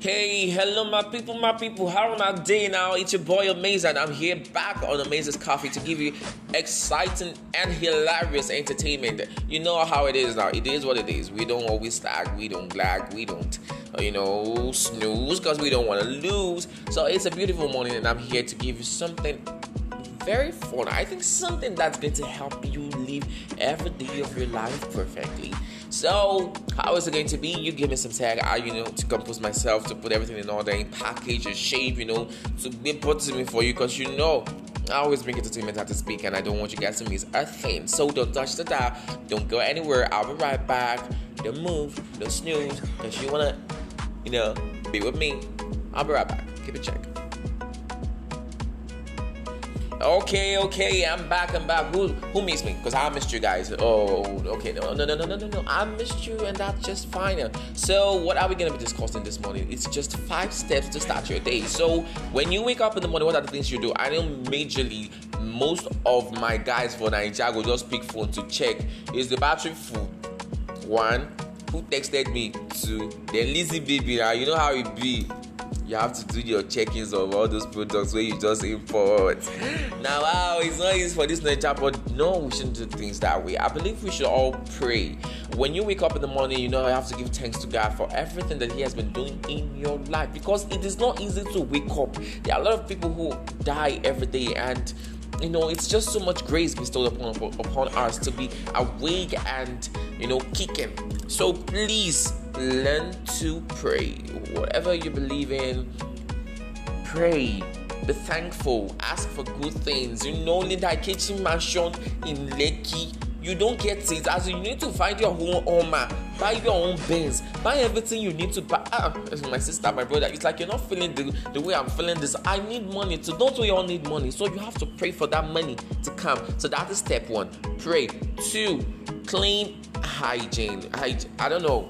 Hey, hello, my people, my people. How are my day now? It's your boy Amaze, and I'm here back on Amaze's Coffee to give you exciting and hilarious entertainment. You know how it is now. It is what it is. We don't always slag, we don't lag, we don't, you know, snooze because we don't want to lose. So it's a beautiful morning, and I'm here to give you something very fun. I think something that's going to help you live every day of your life perfectly. So, how is it going to be? You give me some tag, I, you know, to compose myself, to put everything in order, in package, and shape, you know, to be put to me for you, because you know, I always bring entertainment at the speak, and I don't want you guys to miss a thing. So don't touch the dial, don't go anywhere. I'll be right back. Don't move, don't snooze, because you wanna, you know, be with me. I'll be right back. Keep it check. Okay, okay, I'm back. I'm back. Who who missed me? Because I missed you guys. Oh, okay. No, no, no, no, no, no, no. I missed you, and that's just fine. So, what are we gonna be discussing this morning? It's just five steps to start your day. So, when you wake up in the morning, what are the things you do? I know majorly most of my guys for Nigeria will just pick phone to check is the battery full. One, who texted me? Two, then Lizzie baby. Now you know how it be you have to do your check-ins of all those products where you just import. Now, wow, it's not easy for this nature, but no, we shouldn't do things that way. I believe we should all pray. When you wake up in the morning, you know you have to give thanks to God for everything that He has been doing in your life because it is not easy to wake up. There are a lot of people who die every day and you know it's just so much grace bestowed upon upon us to be awake and you know kicking. So please learn to pray. Whatever you believe in pray. Be thankful. Ask for good things. You know in that kitchen mansion in lekki. You don't get it. As you need to find your own home buy your own bins. Buy everything you need to buy. Ah my sister my brother. It's like you're not feeling the, the way i'm feeling this. I need money to don't we all need money? So you have to pray for that money to come. So that is step one. Pray. Two clean hygiene. Hygiene i don't know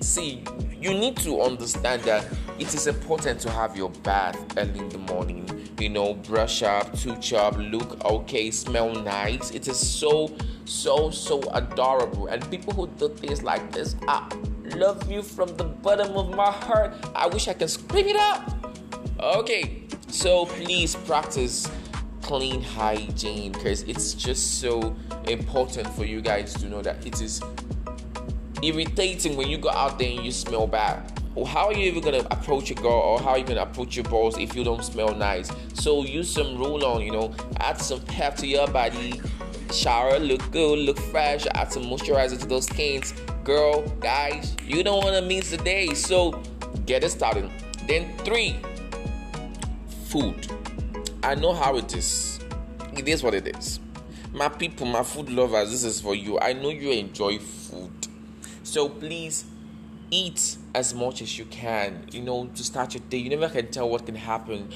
see you need to understand that it is important to have your bath early in the morning. You know brush up touch up look okay smell nice. It is so so so adorable. And people who do things like this i love you from the bottom of my heart. I wish i can scream it out. Okay so please practice clean hygiene because it's just so important for you guys to know that it is irritating when you go out there and you smell bad how are you even gonna approach a girl or how are you gonna approach your balls if you don't smell nice so use some roll on you know add some pep to your body shower, look good, look fresh, add some moisturizer to those skins. Girl, guys, you don't want to miss the day, so get it started. Then, three, food. I know how it is. It is what it is. My people, my food lovers, this is for you. I know you enjoy food. So please eat as much as you can, you know, to start your day. You never can tell what can happen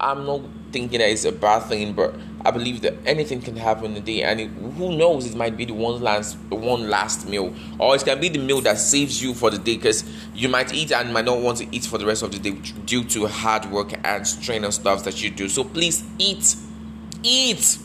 I'm not thinking that it's a bad thing, but I believe that anything can happen today, and it, who knows, it might be the one last, one last meal, or it can be the meal that saves you for the day, because you might eat and might not want to eat for the rest of the day due to hard work and strain and stuff that you do. So please eat, eat.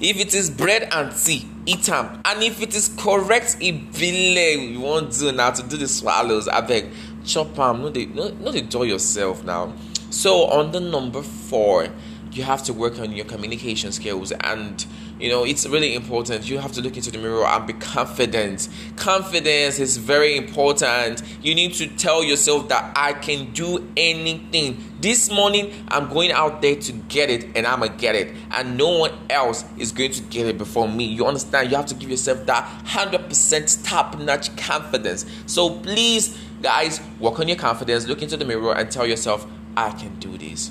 If it is bread and tea, eat and if it is correct ibile you want to do now to do the swallows, I beg chop them. No, no, no, enjoy yourself now so, on the number four, you have to work on your communication skills and you know it's really important. You have to look into the mirror and be confident. Confidence is very important. You need to tell yourself that i can do anything. This morning i'm going out there to get it and i'm gonna get it. And no one else is going to get it before me. You understand? You have to give yourself that 100% top notch confidence. So please guys work on your confidence. Look into the mirror and tell yourself I can do this.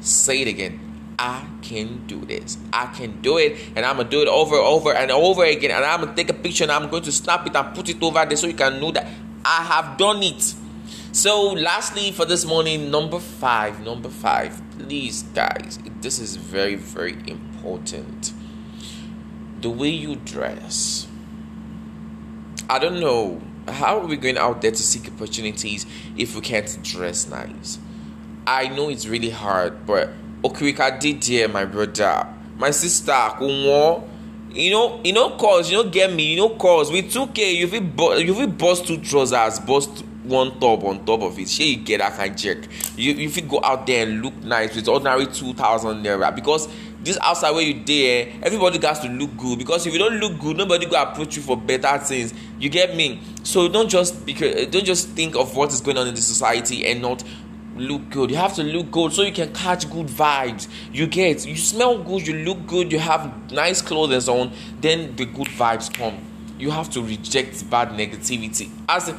Say it again. I can do this. I can do it, and I'm gonna do it over and over and over again. And I'm gonna take a picture and I'm going to snap it and put it over there so you can know that I have done it. So, lastly, for this morning, number five, number five, please, guys, this is very, very important. The way you dress. I don't know. How are we going out there to seek opportunities if we can't dress nice? I know it's really hard, but Okrika did here, my brother, my sister, Kunwo. You know, you know, cause you know, get me, you know, cause with 2K, you feel you feel bust two trousers, bust one top on top of it. Sure, you get that kind of jerk. You if you go out there and look nice with ordinary two thousand naira because this outside where you there, everybody got to look good because if you don't look good, nobody go approach you for better things. You get me? So don't just because don't just think of what is going on in the society and not look good. You have to look good so you can catch good vibes. You get you smell good, you look good, you have nice clothes on, then the good vibes come. You have to reject bad negativity. As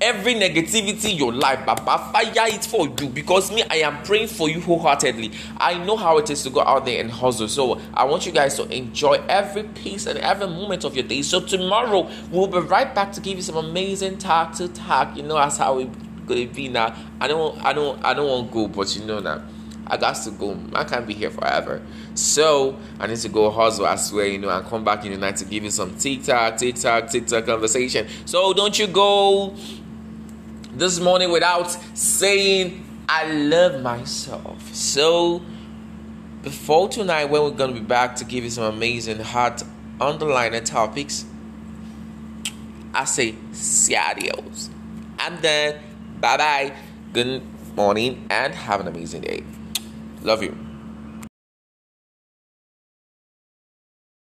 every negativity in your life baba fire it for you because me i am praying for you wholeheartedly i know how it is to go out there and hustle so i want you guys to enjoy every piece and every moment of your day so tomorrow we'll be right back to give you some amazing talk to talk you know that's how we be now i don't i don't i don't want to go but you know that I got to go. I can't be here forever. So I need to go hustle, I swear, you know, and come back in the night to give you some TikTok, TikTok, TikTok conversation. So don't you go this morning without saying I love myself. So before tonight, when we're gonna be back to give you some amazing hot underliner topics, I say see adios. I'm done. Bye bye. Good morning and have an amazing day. Love you.